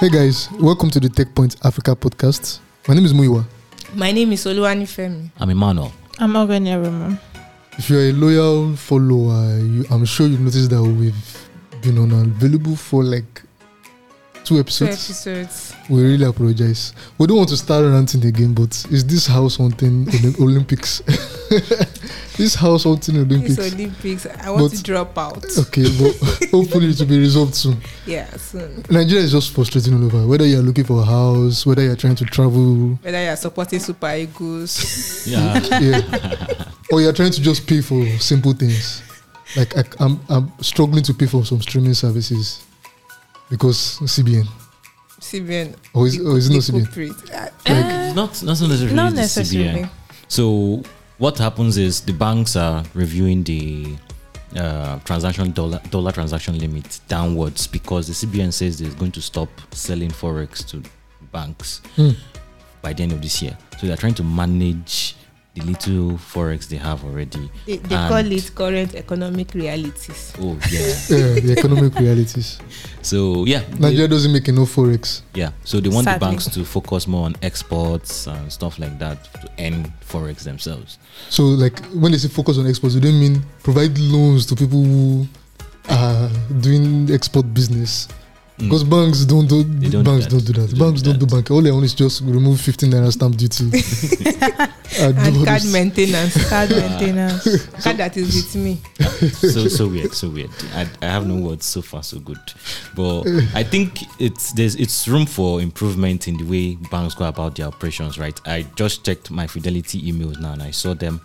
Hey guys, welcome to the Techpoint Africa podcast. My name is Muyiwa. My name is Oluwanifemi. I'm Emmanuel. I'm Ogheneruemu. If you're a loyal follower, you, I'm sure you've noticed that we've been unavailable for like two Two episodes. episodes. We really apologize. We don't want to start ranting again, but is this house hunting Olymp- Olympics? this house hunting It's Olympics. Olympics. I want But- to drop out. Okay, but hopefully it will be resolved soon. Yeah, soon. Nigeria is just frustrating all over. Whether you're looking for a house, whether you're trying to travel, Whether you're supporting Super Eagles. Yeah. yeah, or you're trying to just pay for simple things. Like I, I'm, I'm struggling to pay for some streaming services because CBN. CBN. Or is, or is it not CBN? culprit. Uh, not, not necessarily not necessarily. CBN. So what happens is the banks are reviewing the uh, transaction dollar dollar transaction limit downwards because the CBN says they're going to stop selling forex to banks Hmm. by the end of this year. So they're trying to manage the little forex they have already. They, they call it current economic realities. Oh yeah. Yeah, the economic realities. so yeah, they- Nigeria doesn't make enough forex. Yeah, so they want the banks to focus more on exports and stuff like that to earn forex themselves. So, like when they say focus on exports, they don't mean provide loans to people who are doing export business. Mm. Because banks don't do don't banks that. don't do that. They don't banks do don't do that. bank. All they want is just remove 15 naira stamp duty. and And card maintenance. Card maintenance. card that is with me. so so weird, so weird. I, I have no words so far, so good. But I think it's there's it's room for improvement in the way banks go about their operations. Right? I just checked my Fidelity emails now, and I saw them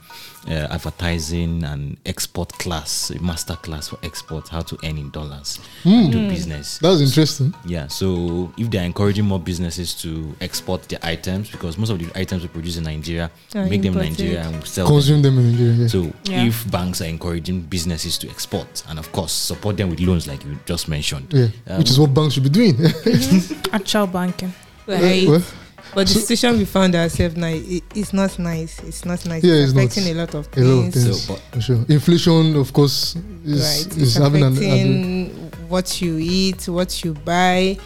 uh, advertising an export class, a master class for export, how to earn in dollars, and do business. That's interesting. Yeah, so if they're encouraging more businesses to export their items, because most of the items we produce in Nigeria, Are make them in. Nigeria and sell. Consume them in Nigeria. Yeah. So Yeah. if banks are encouraging businesses to export and of course support them with loans like you just mentioned. yeah. Um, Which is what banks should be doing. Actual banking. Right? Well, but the so- situation we found ourselves now, it, it's not nice. It's not nice. Yeah, it's it's not. affecting a lot of A lot of things. things. So, but for sure. Inflation, of course, is, right? is It's having an. affecting what you eat, what you buy,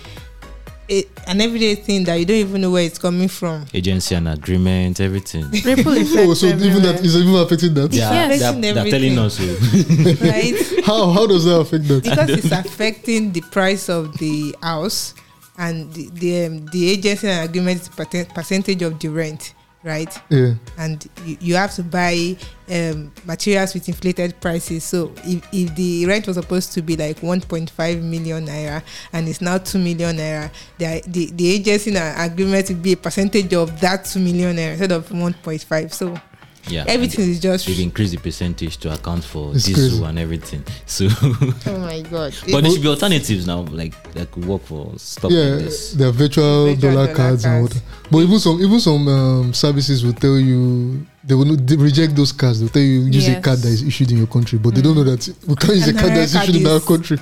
it, an everyday thing that you don't even know where it's coming from. agency and agreement, everything. Ripple effect. Oh, so even that is even affecting that. Yeah, Yes. they're, they're telling us. oh, right? How how does that affect that? because it's affecting the price of the house and the the, um, the agency and agreement is percentage of the rent right? Yeah. and you, you have to buy um, materials with inflated prices. So if, if the rent was supposed to be like 1.5 million naira and it's now 2 million naira the, the, the agency agreement will be a percentage of that 2 million naira instead of 1.5 so yeah, everything is just They've increased the percentage to account for It's diesel crazy. and everything. So, oh my god but there should be alternatives now, like that could work for stuff yeah, like this. there are virtual, Virtual dollar, dollar cards, and what. But even some even some um, services will tell you they will not, they reject those cards. They'll tell you use a card that is issued in your country, but they don't know that we can't use a card that's issued in our country.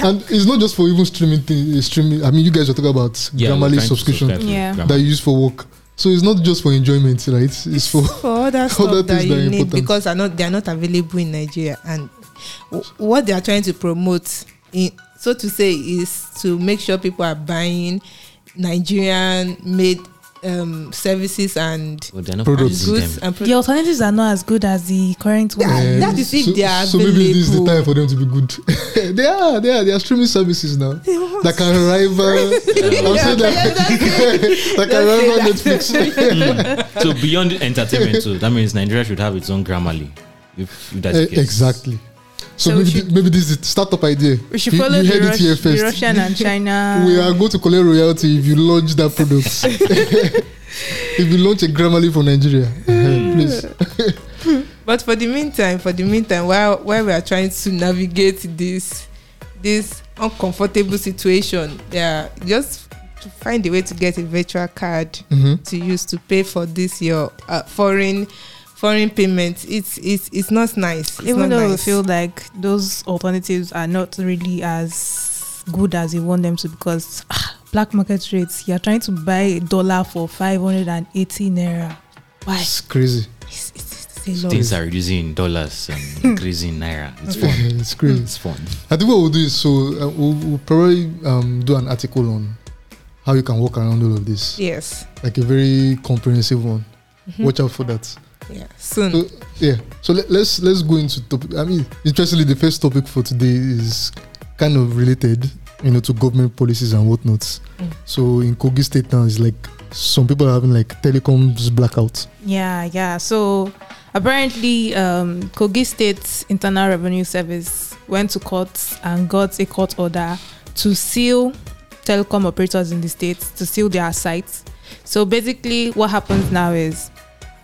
And it's not just for even streaming thing, streaming. I mean, you guys are talking about Yeah, Grammarly subscription subscribe Yeah. Grammarly. that you use for work. So it's not just for enjoyment, right? It's for for other stuff Other that you need important. because are not they are not available in Nigeria and w- what they are trying to promote in so to say is to make sure people are buying Nigerian made um, services and But Products. producing goods them. and The alternatives are not as good as the current one. Yeah. Uh, that is if so, they are so maybe this is the time for them to be good. they are, they are, they are streaming services now that can rival. I'm saying that, that can rival Netflix. Mm. so beyond entertainment, too, that means Nigeria should have its own Grammarly. If, if that's the case. exactly. So, So maybe, should- maybe this is startup idea. We should You- follow you the, heard it Rus- the. Russian and China. We are going to collect royalty if you launch that product. if you launch a Grammarly for Nigeria, eh, please. but for the meantime for the meantime while while we are trying to navigate this this uncomfortable situation are just to find a way to get a virtual card Mhm. to use to pay for this your uh, foreign foreign payments it's it's it's not nice it's Even not though we feel like those alternatives are not really as good as you want them to because ah, black market rates, you're trying to buy a dollar for 580 naira. Why? It's crazy. it's, it's, it's a lot. Things are reducing in dollars and increasing in naira. It's fun. it's crazy. It's fun. I think what we'll do is so uh, we'll, we'll probably um, do an article on how you can work around all of this. Yes. Like a very comprehensive one. Mhm. Watch out for that. Yeah. Soon. So yeah, so let, let's let's go into topic. I mean, interestingly, the first topic for today is kind of related, you know, to government policies and whatnot. Mm. So in Kogi State now, is like some people are having like telecoms blackout. Yeah, yeah. So apparently, um, Kogi State Internal Revenue Service went to court and got a court order to seal telecom operators in the state to seal their sites. So basically, what happens now is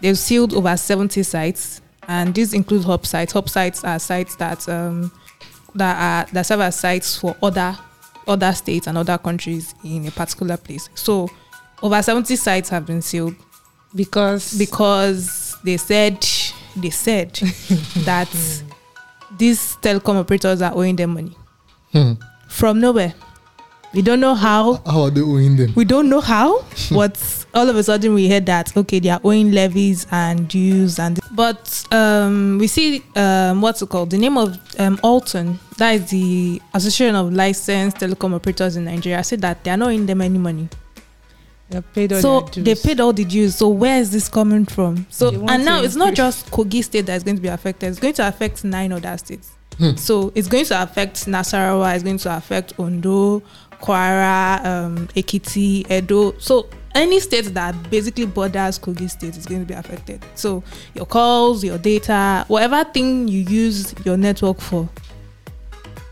they've sealed over 70 sites, and these include hub sites. Hub sites are sites that um, that are that serve as sites for other other states and other countries in a particular place. So over 70 sites have been sealed because because they said they said that these telecom operators are owing them money Hmm. from nowhere. We don't know how. How are they owing them? We don't know how, but all of a sudden we heard that okay, they are owing levies and dues and. But um, we see um, what's it called? The name of um, ALTON, that is the Association of Licensed Telecom Operators in Nigeria, said that they are not owing them any money they paid all so they paid all the dues. So where is this coming from? So and now it's not just Kogi State that is going to be affected. It's going to affect nine other states. Hmm. So it's going to affect Nasarawa. It's going to affect Ondo, Kwara, um, Ekiti, Edo. So any state that basically borders Kogi State is going to be affected. So your calls, your data, whatever thing you use your network for,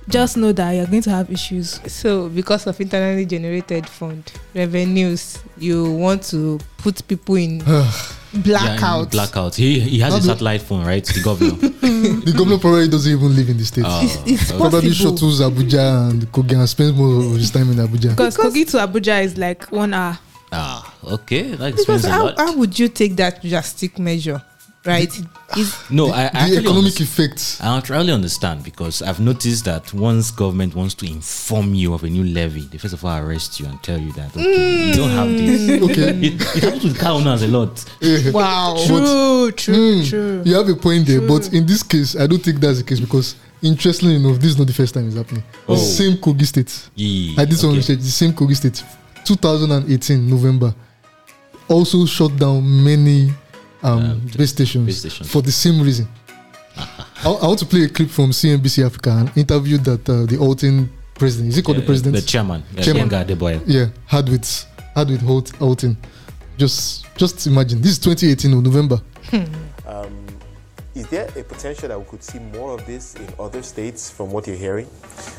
just know that you're going to have issues. So, because of internally generated fund revenues, you want to put people in Yeah, blackout. in blackout. He he has How a satellite phone, right? The governor. the governor probably doesn't even live in the state. Oh, It's okay. Probably possible. shuttles Abuja and Kogi and spends most of his time in Abuja. Because Because- Kogi to Abuja is like one hour. Ah, okay. That Because explains a how, lot. how would you take that drastic measure, right? Is no, I, I the economic effects. I actually understand because I've noticed that once government wants to inform you of a new levy, they first of all arrest you and tell you that okay, you don't have this. Okay. It, it happens with car owners a lot. wow. True, true, Mm, true. You have a point there, True. but in this case, I don't think that's the case because interestingly enough, this is not the first time it's happening. Oh. Same Kogi State. Yeah, I did some okay. research. The same Kogi State, 2018 November, also shut down many um, Um, base, stations base stations. for the same reason. I, I want to play a clip from CNBC Africa, an interview that uh, the ALTON president, is he called Yeah, the president? The chairman. Yeah, Chairman. Gbenga Adebayo. yeah, had with had with Holt, ALTON. Just just imagine this is 2018 November. Um, is there a potential that we could see more of this in other states from what you're hearing?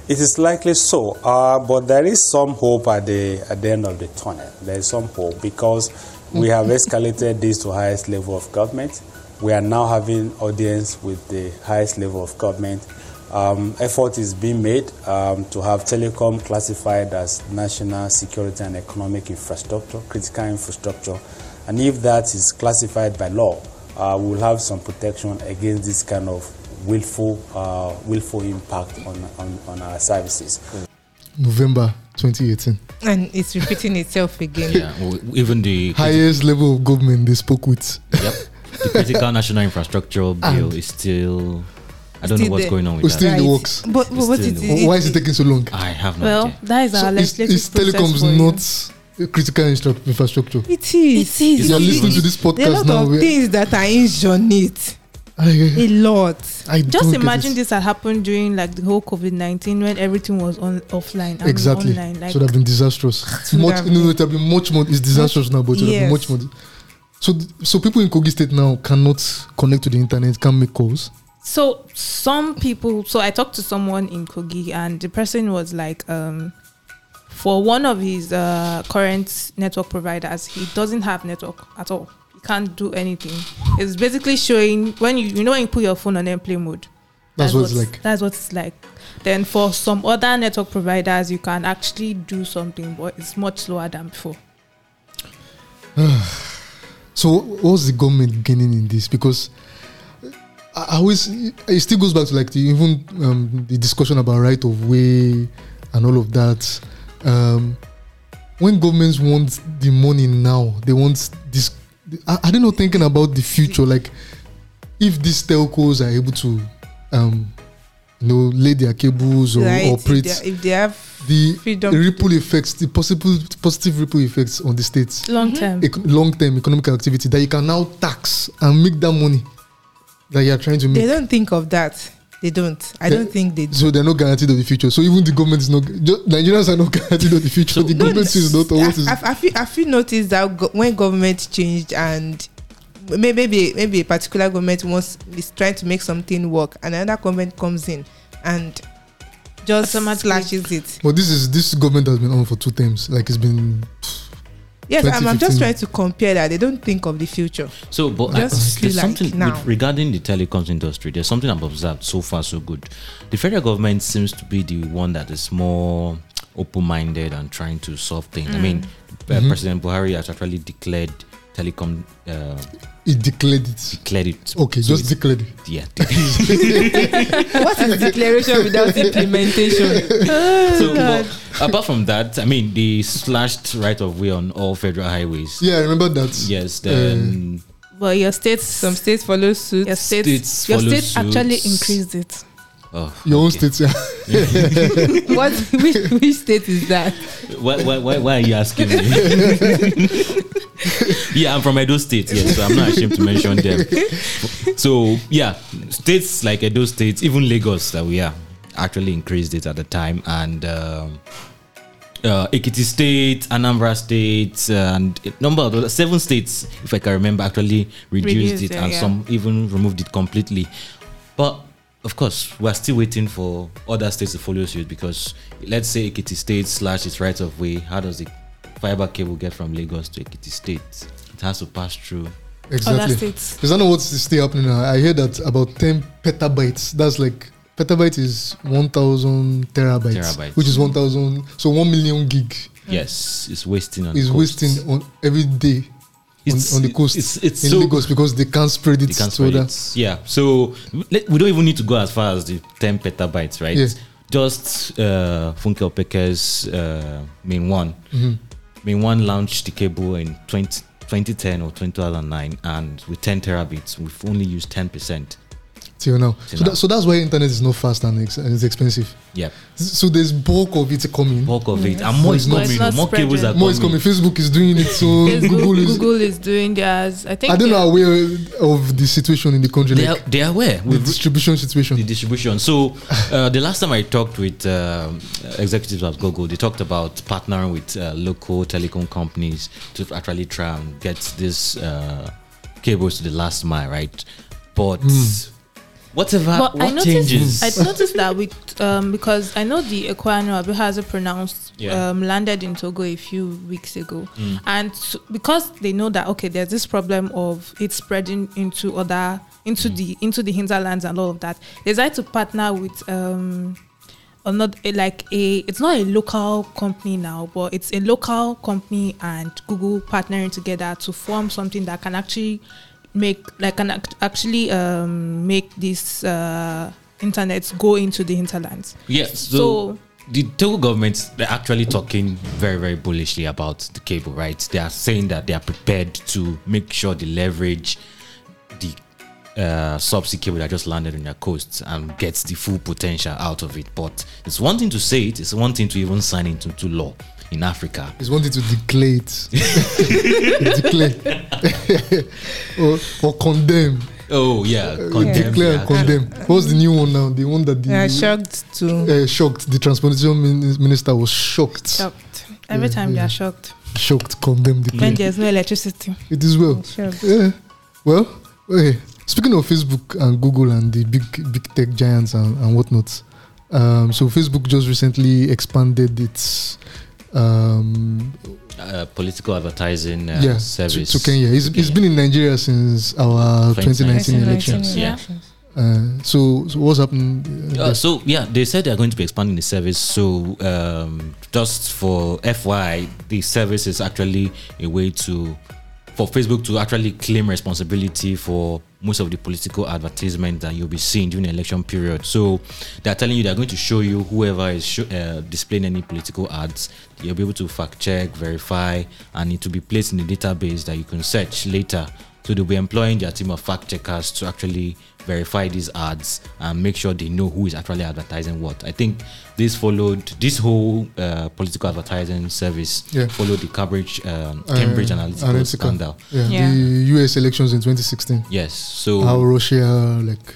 It is likely so, uh, but there is some hope at the at the end of the tunnel. There is some hope because we have escalated this to highest level of government. We are now having audience with the highest level of government. Um, effort is being made um, to have telecom classified as national security and economic infrastructure, critical infrastructure, and if that is classified by law, uh, we will have some protection against this kind of willful, uh, willful impact on, on, on our services. November 2018. And it's repeating itself again. Yeah, well, even the Highest level of government they spoke with. yep, the critical national infrastructure bill is still. I don't know what's there. going on with We're that. still in the works. But, but what still it, it, Why is it taking so long? I have no Well, idea. that is our So is, legislative is process telecoms for you. not critical infrastructure? It is. It is. You're listening to this There are a podcast lot now, of we- things that are hinged on it. I, A lot. I Just imagine it. this had happened during like the whole COVID nineteen when everything was on offline. and Exactly. Online. Like, should have been disastrous. Much, have no, no, it would have been much more. It's disastrous now, but it would have been much more. So, so people in Kogi State now cannot connect to the internet, can't make calls. So some people, so I talked to someone in Kogi, and the person was like, um, for one of his uh, current network providers, he doesn't have network at all. He can't do anything. It's basically showing when you you know when you put your phone on airplane mode. That's what it's like. That's what it's like. Then for some other network providers, you can actually do something, but it's much slower than before. So, what's the government gaining in this? Because I I always it still goes back to like the even um, the discussion about right of way and all of that. Um, when governments want the money now, they want this. I, are they not know, thinking about the future? Like, if these telcos are able to, um, you know, lay their cables or Right, if operate. they, if they have The freedom ripple effects, the possible positive ripple effects on the states, Long term. long term economic activity that you can now tax and make that money that you are trying to make. they don't think of that. They don't. I They- don't think they do. So they're not guaranteed of the future. So even the government is not. ju- Nigerians are not guaranteed of the future. So- the No, government is not. Or what is I, I, I feel I feel noticed that go, when government changed and maybe maybe a particular government wants is trying to make something work and another government comes in and just Automatically. slashes it. But this is this government has been on for two terms. Like it's been. Yes, I'm, I'm just trying to compare that. They don't think of the future. So, but I, Just there's feel like something now. with, regarding the telecoms industry. There's something I've observed so far, so good. The federal government seems to be the one that is more open-minded and trying to solve things. I mean, uh, Mhm. President Buhari has actually declared telecom uh, It declared it. declared it. Okay, So just it's- declared it. yeah. what is declaration without implementation? Oh, so, but apart from that, I mean, they slashed right of way on all federal highways. Yeah, I remember that. Yes, uh, then But your states, Some states follow suit. your states, states your follow states actually suits. increased it. oh, Your own okay. state. Yeah. what which, which state is that? Why, why, why, why are you asking me? Yeah, I'm from Edo State, yes, so I'm not ashamed to mention them. So, yeah, states like Edo State, even Lagos that we are, actually increased it at the time. And um, uh, Ekiti State, Anambra State, uh, and a number of other, seven states, if I can remember, actually reduced, Reduced it, it, and yeah. some even removed it completely. But of course, we're still waiting for other states to follow suit because let's say Ekiti State slash its right of way. How does the fiber cable get from Lagos to Ekiti State? It has to pass through. Other Exactly. states. Is that not what's still happening now? I hear that about 10 petabytes. That's like petabyte is 1000 terabytes, Terabytes. which is 1000. So 1 million gig Yes, it's wasting on is the wasting on every day on, It's- on the coast It's, it's in so Lagos because they can't spread it They can't to spread other. it. Yeah. So let- we don't even need to go as far as the 10 petabytes, right? Yeah. Just uh, Funke Opeke's uh, MainOne. Mhm. MainOne launched the cable in 20, 2010 or 2009, and with 10 terabits, we've only used 10%. Till now. Till so, now. That, so that's why internet is not fast and ex- and it's expensive. Yeah. So there's bulk of it coming. Bulk of it. And more is coming. it's not More cables are spreading. More is coming. Facebook is doing it. So Google is. Google is doing theirs. I think I don't they- know aware of the situation in the country, They are, like they are aware. the We've distribution situation. the distribution. So uh, the last time I talked with um executives at Google, they talked about partnering with uh, local telecom companies to actually try and get these uh, cables to the last mile, right? But whatever, But I what noticed, changes? I noticed that with um because I know the Equiano Abihaza pronounced Yeah. um landed in Togo a few weeks ago, and s- because they know that okay, there's this problem of it spreading into other into the into the hinterlands and all of that. They decided to partner with um or not a, like a it's not a local company now but it's a local company and google partnering together to form something that can actually make like can act- actually um make this uh internet go into the hinterlands yes. So, so the Togo government they're actually talking very very bullishly about the cable, right? They are saying that they are prepared to make sure they leverage the uh, subsea cable that just landed on their coast and gets the full potential out of it. But it's one thing to say it; it's one thing to even sign into law in Africa. He's wanting to declare it, declare, or, or condemn, Oh yeah, Uh, condemn, declare yeah. and condemn. What's the new one now? The one that the They shocked to uh, shocked. The transportation min- minister was shocked. shocked every Yeah, time they are shocked Shocked, condemn, declare. when there's no electricity It is well. shocked. Yeah. Well, okay. Speaking of Facebook and Google and the big big tech giants and, and whatnot, um, so Facebook just recently expanded its um, Uh, political advertising uh, yeah service to Kenya. It's, it's been in Nigeria since our 2019 2019 elections. Yeah. Uh, so, so what's happening? uh, Uh, so yeah, they said they're going to be expanding the service. So um, just for FY, the service is actually a way to for Facebook to actually claim responsibility for most of the political advertisement that you'll be seeing during the election period. So they're telling you they're going to show you whoever is uh, displaying any political ads. You'll be able to fact check, verify, and it will be placed in the database that you can search later So they'll be employing their team of fact checkers to actually verify these ads and make sure they know who is actually advertising what. I think this followed this whole uh, political advertising service Yeah. followed the Cambridge um, Cambridge Uh, Analytica, Analytica. scandal. Yeah, Yeah. the US elections in 2016. Yes. So How Russia like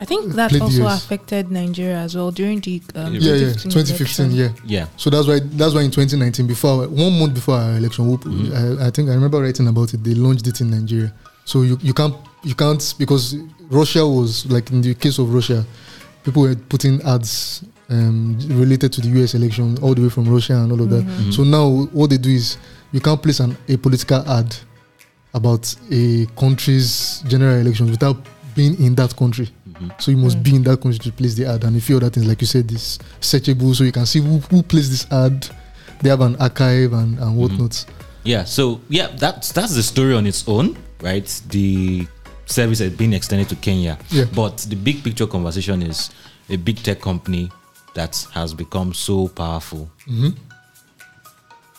I think that also US. affected Nigeria as well during the um, yeah yeah 2015 2015 yeah. yeah. So that's why that's why in 2019 before one month before our election, we- Mhm. I, I think I remember writing about it. They launched it in Nigeria. So you, you can't you can't because Russia was like in the case of Russia, people were putting ads um, related to the US election all the way from Russia and all of that. Mhm. So now what they do is you can't place an, a political ad about a country's general elections without being in that country. So you must Mm. be in that country to place the ad, and a few other things like you said, this searchable, so you can see who, who placed this ad. They have an archive and, and whatnot. Yeah, so yeah, that's that's the story on its own, right? The service has been extended to Kenya. Yeah. But the big picture conversation is a big tech company that has become so powerful. Mhm.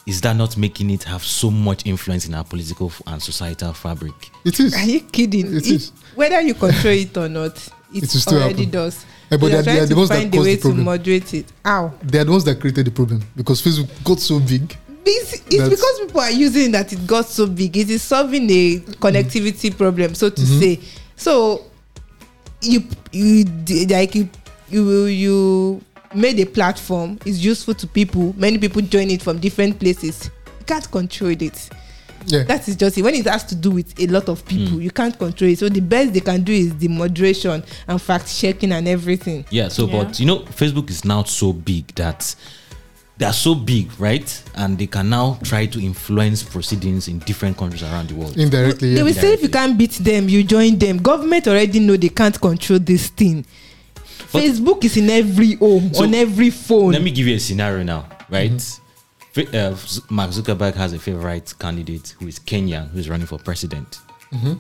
Is that not making it have so much influence in our political and societal fabric? It is. Are you kidding? It If- is. Whether you control it or not, it, It already happen. does. Eh, but They they are are- they are trying the ones that find a cause way the to problem. moderate it. How? They are the ones that created the problem because Facebook got so big. It's, it's because people are using that it got so big. It is solving a connectivity problem, so to Mhm. say. So you you like you you you made a platform. It's useful to people. Many people join it from different places. You can't control it. Yeah. That is just it. When it has to do with a lot of people, Mm. you can't control it. So the best they can do is the moderation and fact checking and everything. Yeah, so Yeah. but you know, Facebook is now so big that they are so big, right? And they can now try to influence proceedings in different countries around the world. Indirectly, They yeah. will say if you can't beat them, you join them. Government already know they can't control this thing. But- Facebook is in every home, So, on every phone. Let me give you a scenario now, right? Mm-hmm. Fa- Uh, Mark Zuckerberg has a favorite candidate who is Kenyan, who is running for president. Mhm.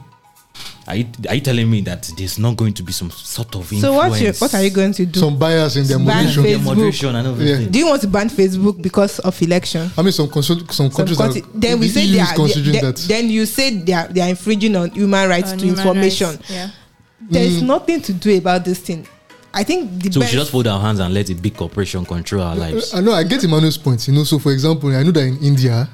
Are you, are you telling me that there's not going to be some sort of influence? so what you, what are you going to do? Some bias in their Ban moderation. Their moderation and everything. do you want to ban Facebook because of election? I mean, some consult, some Some countries country- are, then we the say they are, considering they- that. then you say they are, they are infringing on human rights On to human information. rights, Yeah. There is Mm. nothing to do about this thing. I think the So we should just fold our hands and let a big corporation control our lives. I know. I get Emmanuel's point. You know, so for example, I know that in India,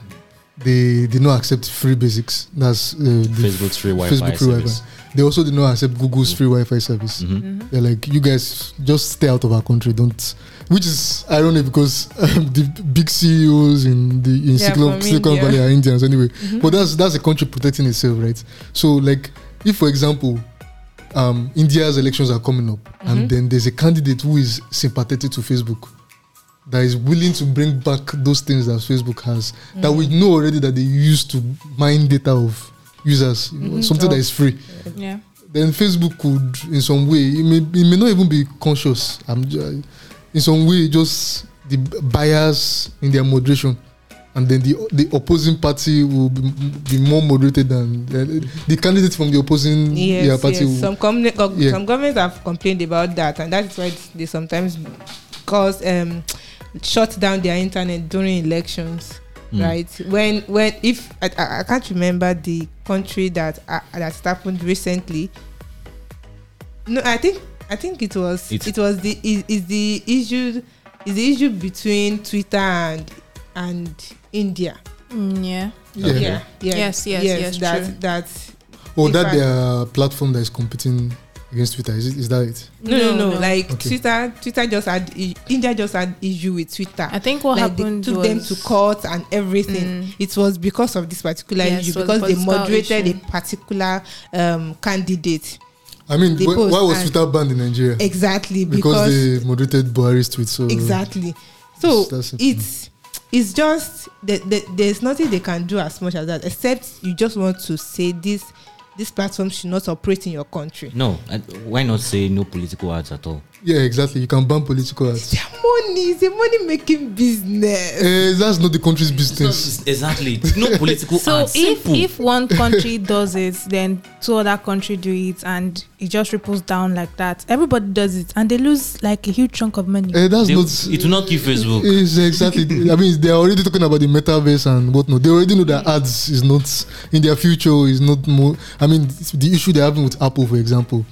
they did not accept free basics. That's uh, the Facebook's free Wi-Fi Facebook free service. Wi-Fi. They also did not accept Google's free Wi-Fi service. Mhm. They're like, you guys just stay out of our country. Don't. Which is ironic because um, the big CEOs in the in Yeah, Silicon, Silicon Valley are Indians anyway. But that's that's a country protecting itself, right? So like, if for example, um, India's elections are coming up, and mhm. then there's a candidate who is sympathetic to Facebook. That is willing to bring back those things that Facebook has that mm. we know already that they used to mine data of users, mm-hmm. something that is free Yeah. then Facebook could, in some way, it may, it may not even be conscious. I'm, in some way, just the bias in their moderation, and then the the opposing party will be, be more moderated than the, the candidate from the opposing Yes, yeah, party. yes. will- Some, company, go- Yeah. some governments have complained about that, and that is why they sometimes cause um, shut down their internet during elections. Mm. Right when when if I, I, I can't remember the country that uh, that happened recently. No, I think I think it was It's- it was the is, is the issue is the issue between Twitter and and India. Mm, yeah. yeah. Yeah, yeah. Yes, yes, yes, That true. that Oh, that the their platform that is competing against Twitter. Is, it, is that it? No, no, no. Like Okay. Twitter, Twitter just had India just had issue with Twitter. I think what like happened they took was them to court and everything. Mm. It was because of this particular Yes, issue it was because they moderated issue. a particular um, candidate. I mean, wh- why was and- Twitter banned in Nigeria? Exactly because, because, they moderated Buhari's tweet. So exactly. So it. it's it's just that that there's nothing they can do as much as that except you just want to say this this platform should not operate in your country. No, why not say no political ads at all? Yeah, exactly. You can ban political ads. Their money is a money making business. Eh, that's not the country's business. Exactly. No political So ads. if Simple. if one country does it, then two other country do it, and it just ripples down like that. Everybody does it, and they lose like a huge chunk of money. Eh, that's They- not. it will not give Facebook. It's exactly. I mean, they are already talking about the metaverse and whatnot. They already know that ads is not in their future. Is not more. I mean, the issue they're having with Apple, for example,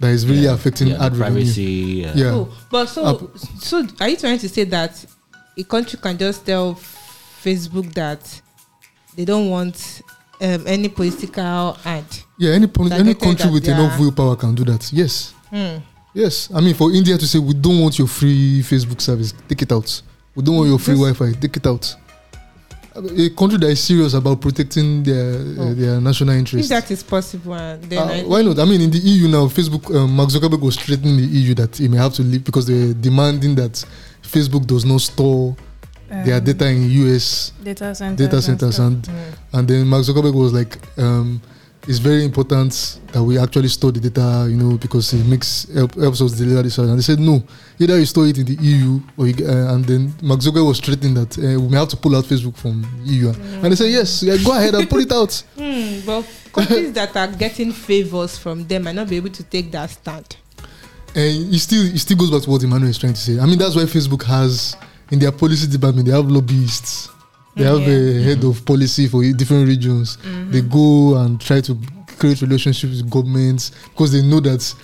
that is really Yeah. affecting Yeah, ad revenue. privacy. uh, Yeah. Oh, but so Up- so are you trying to say that a country can just tell Facebook that they don't want um, any political ad? Yeah, any poli- any country with enough willpower can do that. Yes, Hmm. yes. I mean, for India to say we don't want your free Facebook service, take it out. We don't want your free Yes. Wi-Fi, take it out. A country that is serious about protecting their uh, Oh. their national If interest. that is possible, uh, then Uh, why not? I mean, in the EU now, Facebook, um, Mark Zuckerberg was threatening the EU that he may have to leave because they're demanding that Facebook does not store their Um, data in US data centers, data and centers, and Hmm. and then Mark Zuckerberg was like, um, "It's very important that we actually store the data, you know, because it makes help, helps us deliver this." And they said, "No, either you store it in the EU or you, uh, and then Mark Zuckerberg was threatening that uh, we may have to pull out Facebook from EU." And they said, "Yes, yeah, go ahead and pull it out." Hmm, but countries that are getting favors from them might not be able to take that stand. And it still it still goes back to what Emmanuel is trying to say. I mean, that's why Facebook has in their policy department they have lobbyists. They have a head of policy for different regions. They mm-hmm. go and try to create relationships with governments because they know that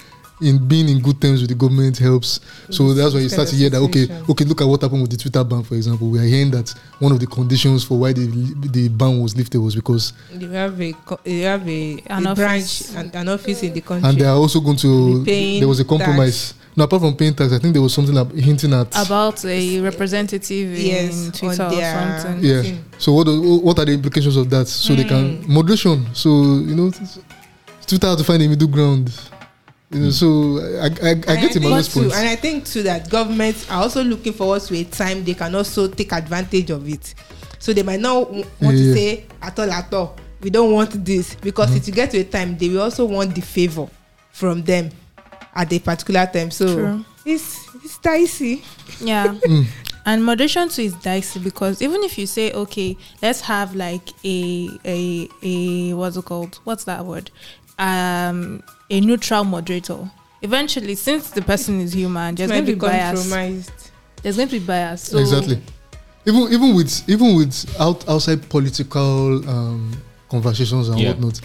in being in good terms with the government helps. So that's why you start to hear that okay, okay, look at what happened with the Twitter ban, for example. We are hearing that one of the conditions for why the the ban was lifted was because You have a co- you have a, An a office. branch and an office in the country. and they are also going to there was a compromise. No, apart from paying tax, I think there was something like hinting at about a representative yes, in on Twitter or something. Yeah. thing. So what are- what are the implications of that? So they can Mm. moderation. So you know, Twitter has to find a middle ground. You know, so I I, I, I get think Emmanuel's too, point. and I think too that governments are also looking forward to a time they can also take advantage of it. So they might not w- want Yeah. to say at all at all we don't want this because Mm-hmm. if you get to a time they will also want the favor from them at a particular time. So True. it's it's dicey. Yeah. Mm. And moderation too is dicey because even if you say, okay, let's have like a a a what's it called? What's that word? Um, a neutral moderator. Eventually, since the person is human, there's going to be be bias. There's going to be bias. So exactly. Even even with even with out, outside political um, conversations and Yeah. whatnot,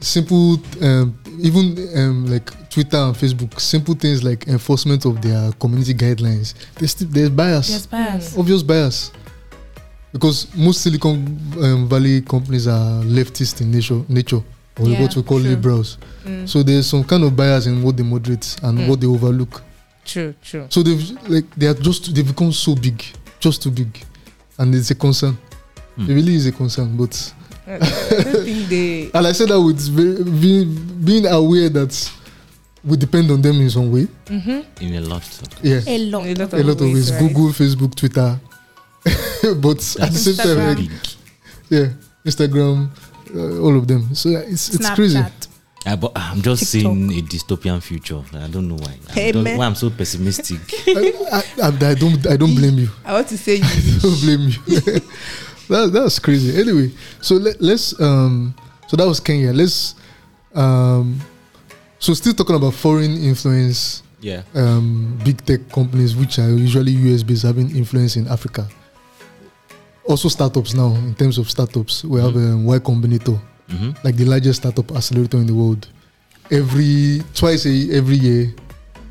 simple um, even um, like Twitter and Facebook, simple things like enforcement of their community guidelines. There's still there's bias. there's bias. obvious bias because most Silicon um, Valley companies are leftist in nature, nature or Yeah, what we call true. liberals. Mm. So there's some kind of bias in what they moderate and Mm. what they overlook. True, true. So they've like they are just they've become so big, just too big, and it's a concern. Hmm. It really is a concern. But I I think they. and I said that with very, being being aware that we depend on them in some way. Mhm. in a lot. Of, Yeah, A lot. A lot a lot of ways. right? Google, Facebook, Twitter. but at the same time, Instagram. big. yeah instagram uh, all of them so yeah, it's it's crazy Snapchat. Uh, but I'm just TikTok. seeing a dystopian future. I don't know why. I Hey, don't, man. why I'm so pessimistic. I, I, I, I don't i don't blame you I want to say I don't blame you that, that's crazy anyway so let, let's um so that was kenya let's um so still talking about foreign influence yeah. um big tech companies which are usually us based having influence in africa also startups now in terms of startups we have um, y combinator hmm like the largest startup accelerator in the world. Every twice a, every year,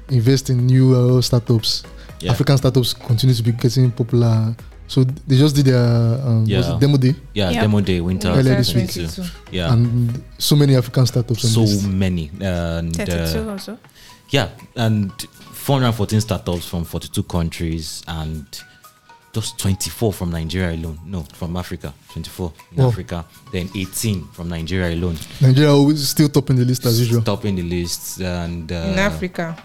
invest in new uh, startups. Yeah. African startups continue to be getting popular. So they just did their um, was Yeah. it demo day, Yeah, Yeah. demo day, winter Earlier this week. 2022. Yeah. and so many African startups. so this. many. And 32 uh, also. yeah, and 414 startups from 42 countries and just 24 from Nigeria alone. No, from Africa. 24 in Wow. Africa. Then 18 from Nigeria alone. Nigeria always still topping the list as usual, Topping the list. And uh, in Africa.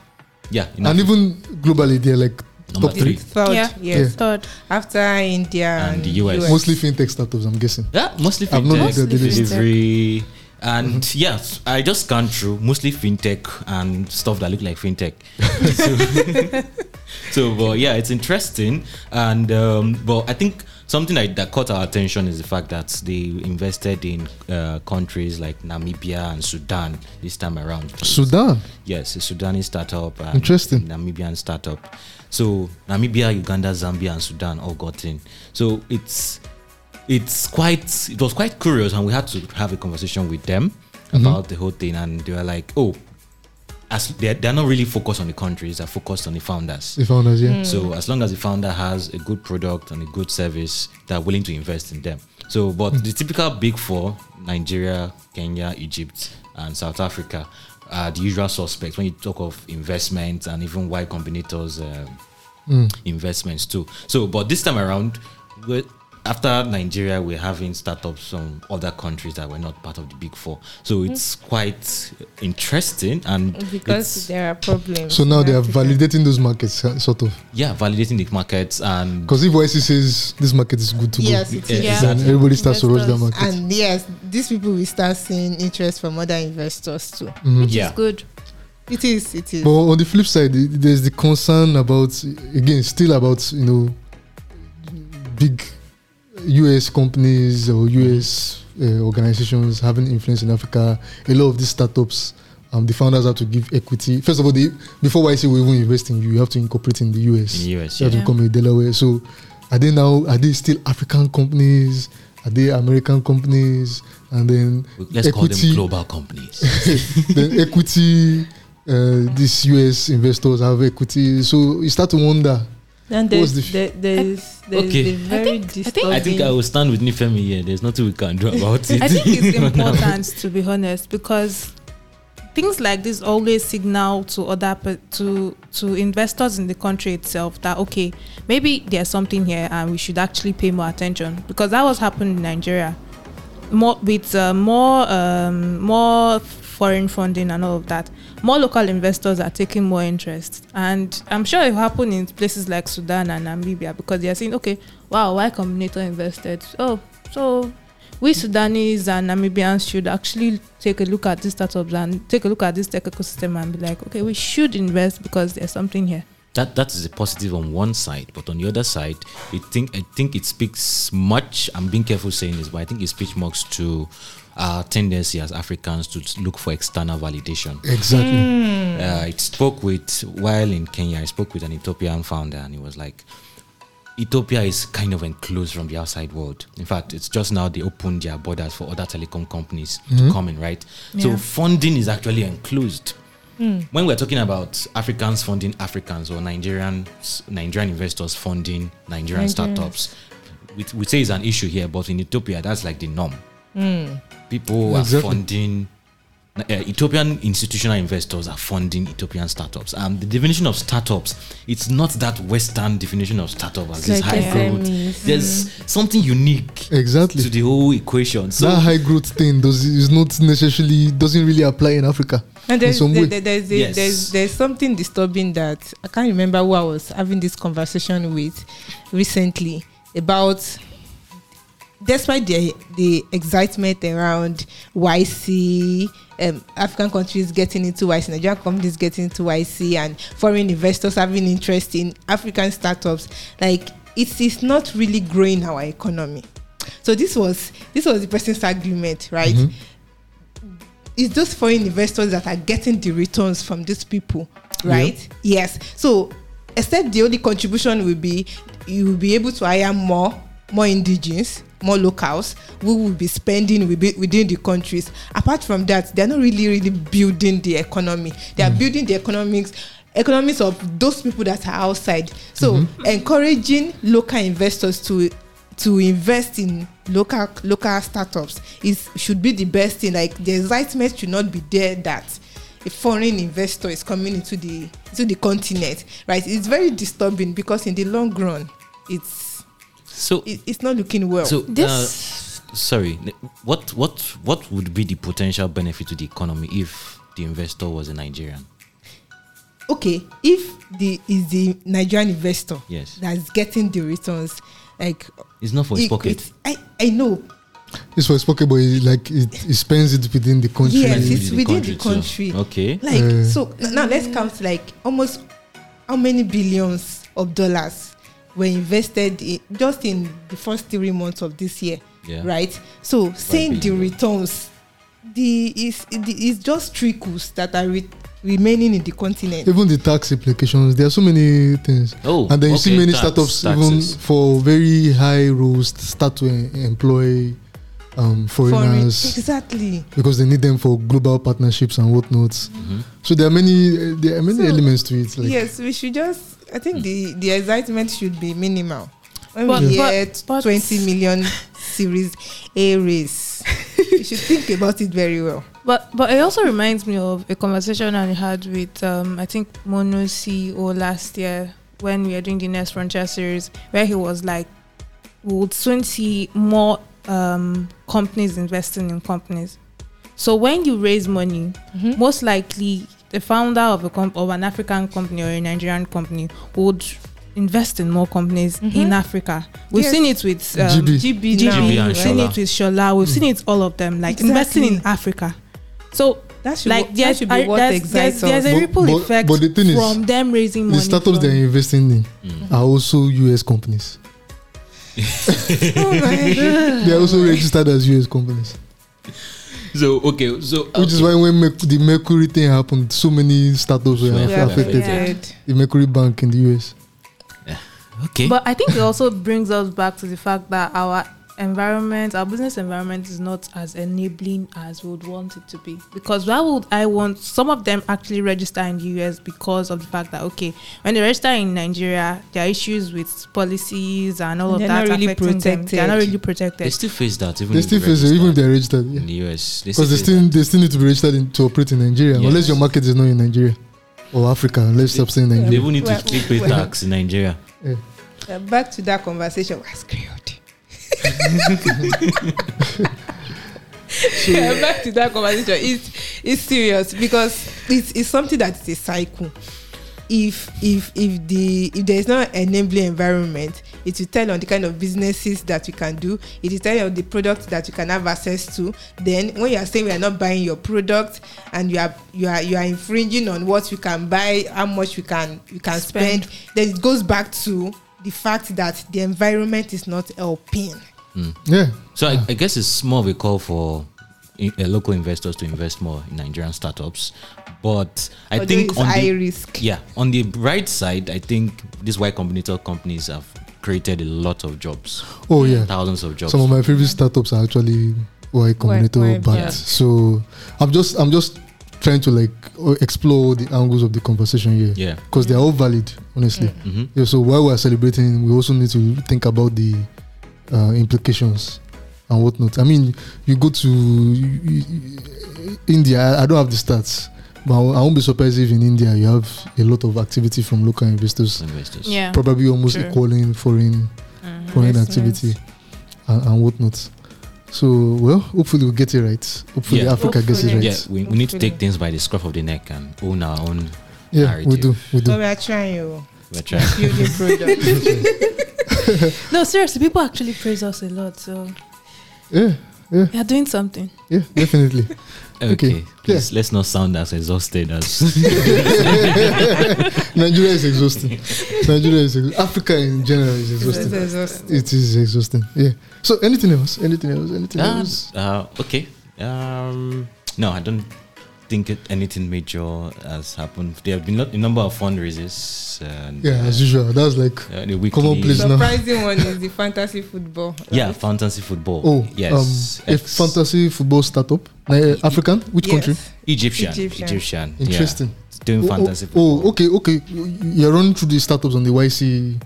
Yeah, in and Africa. even globally they're like Number top three. Third, Yeah. yes. Third. After India And and, the US. mostly fintech startups. I'm guessing. Yeah, mostly fintech. I've not fintech, looked at the list. delivery, and yes, I just scanned through mostly fintech and stuff that look like fintech. so, but yeah, it's interesting, and um, but I think something like that caught our attention is the fact that they invested in uh, countries like Namibia and Sudan this time around. Sudan. Yes, a Sudanese startup. And Interesting. Namibian startup. So Namibia, Uganda, Zambia, and Sudan all got in. So it's it's quite it was quite curious, and we had to have a conversation with them about the whole thing, and they were like, "Oh, as they're, they're not really focused on the countries; they're focused on the founders." The founders, yeah. So as long as the founder has a good product and a good service, they're willing to invest in them. So, but the typical big four: Nigeria, Kenya, Egypt, and South Africa, are the usual suspects when you talk of investment and even Y Combinator's um, investments too. So, but this time around, after Nigeria, we're having startups from other countries that were not part of the big four. So it's quite interesting and because it's- there are problems. So now they are Africa. validating those markets, uh, sort of. yeah, validating the markets and Because if YC says this market is good to Yes, go, it Yeah. Yeah. then everybody starts to rush that market. And yes, these people will start seeing interest from other investors too. Which yeah. is good. It is. It is. But on the flip side, there's the concern about again, still about you know, big U.S. companies or U.S. Uh, organizations having influence in Africa. A lot of these startups, um, the founders have to give equity. First of all, they, before YC will even invest in you, you have to incorporate in the U.S. in the US. You have to become a Delaware. So, are they now? Are they still African companies? Are they American companies? And then Let's call them global companies. the equity uh, these US investors have equity. So you start to wonder. And there's, the there, there's, there's Okay. the very think- I think- disturbing. I think I will stand with Nifemi here. There's nothing we can do about it. I think it's important to be honest because things like this always signal to other to to investors in the country itself that okay maybe there's something here and we should actually pay more attention because that was happening in Nigeria more with uh, more um, more foreign funding and all of that more local investors are taking more interest and i'm sure it happened in places like sudan and namibia because they are saying okay wow Y Combinator invested oh so we sudanese and namibians should actually take a look at these startups and take a look at this tech ecosystem and be like okay we should invest because there's something here that that is a positive on one side, but on the other side, I think I think it speaks much. I'm being careful saying this, but I think it speaks much to our tendency as Africans to look for external validation. Exactly. Mm. Uh, I spoke with while in Kenya. I spoke with an Ethiopian founder, and he was like, Ethiopia is kind of enclosed from the outside world. In fact, it's just now they opened their borders for other telecom companies to mm-hmm. come in, right? So funding is actually enclosed. Mm. When we're talking about Africans funding Africans or Nigerians, Nigerian investors funding Nigerian startups, we, we say it's an issue here, but in Ethiopia, that's like the norm. Hmm. People are Exactly. funding uh, Ethiopian institutional investors are funding Ethiopian startups. And the definition of startups, it's not that Western definition of startup as this high like growth. SMEs. There's hmm. something unique Exactly. to the whole equation. So that high growth thing does is not necessarily doesn't really apply in Africa. And there's, there, there- there's, a- Yes. there's, there's something disturbing that I can't remember who I was having this conversation with recently about despite the the excitement around YC, um, African countries getting into YC, Nigerian companies getting into YC, and foreign investors having interest in African startups, like it is not really growing our economy. So this was this was the person's argument, right? It's those foreign investors that are getting the returns from these people, right? Yes. So except the only contribution will be you will be able to hire more more indigens more locals who will be spending within within the countries. Apart from that they're not really really building the economy. They are mm. building the economics economics of those people that are outside. So mm-hmm. encouraging local investors to to invest in local local startups is should be the best thing. Like the excitement should not be there that a foreign investor is coming into the into the continent right? It's very disturbing because in the long run it's so it, it's not looking well so This- uh, sorry what what what would be the potential benefit to the economy if the investor was a nigerian okay if the is the nigerian investor Yes. that's getting the returns like it's not for his it- pocket i i know It's for spoken, but it, like it, it spends it within the country. Yes, Within it's the within the too. country. okay like Uh. so now let's count like almost how many billions of dollars were invested in, just in the first three months of this year, Yeah. right? So saying the billion. returns, the is the, it's just trickles that are re- remaining in the continent. Even the tax implications, there are so many things. Oh, and then you see many tax- startups even taxes. for very high roles start to em- employ um, Foreign- foreigners exactly. because they need them for global partnerships and whatnot. Mhm. So there are many uh, there are many So, elements to it. Like yes, we should just. I think the the excitement should be minimal. When But- we but- get but- twenty million Series A race, you should think about it very well. But but it also reminds me of a conversation I had with um I think Mono CEO last year when we were doing the Next Frontier series where he was like we would soon see more um companies investing in companies. So when you raise money, most likely the founder of a comp- of an African company or a Nigerian company would invest in more companies in Africa. We've Yes. seen it with um, GB. GB, GB, now, GB and we've seen it with Shola. We've seen it all of them like investing in Africa. So That should like like that should be what there's, excites there's, there's a But- ripple but- effect but the thing is, from them raising money. the startups they're investing in Mm. are also US companies. Oh. They are also registered as US companies. So okay, so Which is why when Merc- the Mercury thing happened, so many startups were Yeah, affected. yeah. The Mercury Bank in the US. okay. But I think it also brings us back to the fact that our environment, our business environment is not as enabling as we would want it to be. Because why would I want some of them actually register in the US because of the fact that okay, when they register in Nigeria, there are issues with policies and all They're of that not really affecting them. They are not really protected. they still face that even They still they face it, even if they're registered. in the US. Because they face still that. they still need to be registered in, to operate in Nigeria, Yes. unless your market is not in Nigeria or Africa. Let's stop saying They Nigeria. even need to Well, still pay tax in Nigeria. Uh, back to that conversation. We're screwed. Yeah, back to that conversation. It's it's serious because it's it's something that is a cycle. If if if the if there is not an enabling environment, it will tell on the kind of businesses that you can do. It will tell on the products that you can have access to. Then when you are saying we are not buying your product and you are you are you are infringing on what you can buy, how much you can you can spend, then it goes back to the fact that the environment is not helping. Yeah. So I, I guess it's more of a call for i- uh, local investors to invest more in Nigerian startups. But I Although think it's on high the risk. yeah on the bright side, I think these Y Combinator companies have created a lot of jobs, Oh yeah. thousands of jobs. Some of my favorite startups are actually Y Combinator Y- backed. yeah. So I'm just I'm just trying to like explore the angles of the conversation here yeah. because they're all valid, honestly. hmm Yeah, so while we're celebrating, we also need to think about the uh, implications and whatnot. I mean, you go to you- you- India. I- I don't have the stats, but I won't- be surprised if in India you have a lot of activity from local investors, Investors. yeah. probably almost True. equaling foreign Mhm. foreign Investments. activity and, and whatnot. So, well, hopefully we'll get it right. Hopefully Yeah. Africa gets it right. Yeah, we, we need to take things by the scruff of the neck and own our own. Yeah, we do, we But do. we are trying you We're trying. building product. No, seriously, people actually praise us a lot. So Yeah, we are doing something. yeah, definitely. Okay, Okay, please let's not sound as exhausted as Nigeria is exhausting. Nigeria is ex- Africa in general is exhausting. It's exhausting. It is exhausting. Yeah. So anything else? Anything else? Anything Ah, else? uh, okay. Um, no, I don't think anything major has happened. There have been lot, a number of fundraisers. And, Yeah, as usual. That's like uh, the weekly, Commonplace now. Surprising one is the fantasy football. Yeah, fantasy football. oh, yes. um, a fantasy football startup. Uh, African? Which Yes. country? Egyptian. Egyptian. Egyptian. Interesting. Yeah. Doing Oh, fantasy oh, football. oh, okay, okay. You're running through the startups on the YC.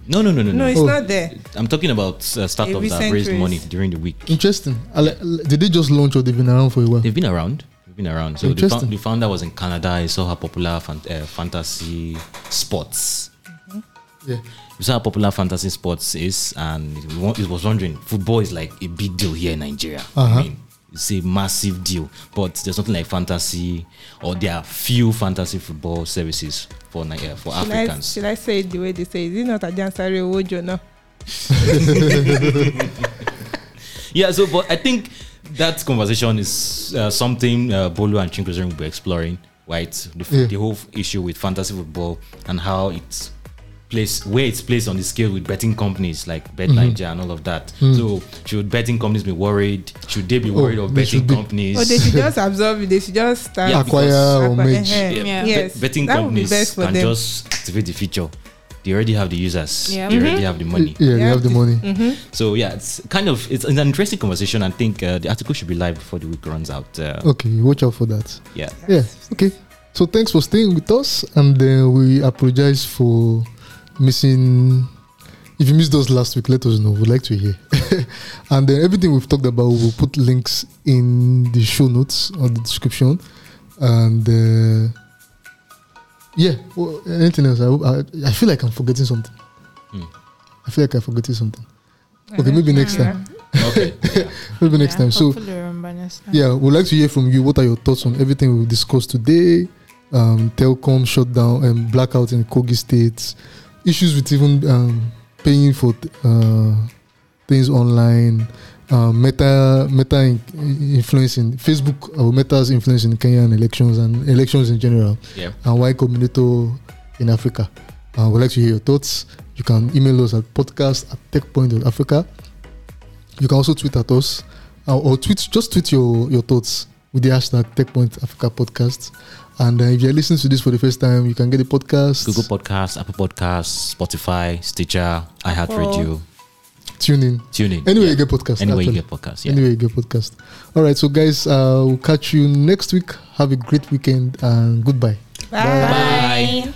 No, no, no, no, No, no. it's Oh. not there. I'm talking about uh, startups that raised raise. money during the week. Interesting. I Did they just launch or they've been around for a while? They've been around. They've been around. So the, Interesting. the founder was in Canada. He saw how popular fan- uh, fantasy sports. Yeah. You saw how popular fantasy sports is, and he was wondering, football is like a big deal here in Nigeria. Uh-huh. I mean, it's a massive deal, but there's something like fantasy, or there are few fantasy football services for Ni- uh, for Should I, Africans. should I say it the way they say? Is it not a Jansari Wojo now? Yeah, so but I think that conversation is uh, something uh, Bolu and Chinkwezering will be exploring, right? The, f- Yeah. the whole issue with fantasy football and how it's place where it's placed on the scale with betting companies like Bet Mm-hmm. 9ja and all of that. Mm. So should betting companies be worried? Should they be Oh, worried of betting companies? Or they should just absorb it. They should just start Yeah, Acquire because- or Acquire- merge. uh-huh. Yeah. Yes, Bet- betting that would be companies can them. just activate the feature. They already have the users. Yeah. They Mm-hmm. already have the money. Yeah, they have the money. So yeah, it's kind of it's an interesting conversation. I think uh, the article should be live before the week runs out. Uh, Okay, watch out for that. Yeah. Yeah. Okay. So thanks for staying with us, and then we apologize for missing. If you missed us last week, let us know. We'd like to hear. and then everything we've talked about, we'll put links in the show notes or the description. And uh, yeah, well, anything else? I, I, I feel like I'm forgetting something. Hmm. I feel like I'm forgetting something. Okay, maybe next time. Okay. yeah. Maybe next time. So remember next time. yeah, we'd like to hear from you. What are your thoughts on everything we've discussed today? Um, Telcom shutdown and blackout in Kogi states, issues with even um, paying for uh, things online, um, Meta Meta in, influencing Facebook or Meta's influence in Kenyan elections and elections in general, Yeah. and Y Combinator in Africa. Uh, we'd like to hear your thoughts. You can email us at podcast at techpoint.africa. You can also tweet at us uh, or tweet just tweet your, your thoughts with the hashtag TechPoint Africa Podcast. And uh, if you're listening to this for the first time, you can get the podcast. Google Podcasts, Apple Podcasts, Spotify, Stitcher, iHeartRadio, Tune in. tune in. Anywhere Yeah. you get podcast. Anywhere you get podcasts. Yeah. Anywhere you get podcast. All right, so guys, uh, we'll catch you next week. Have a great weekend and goodbye. Bye. Bye.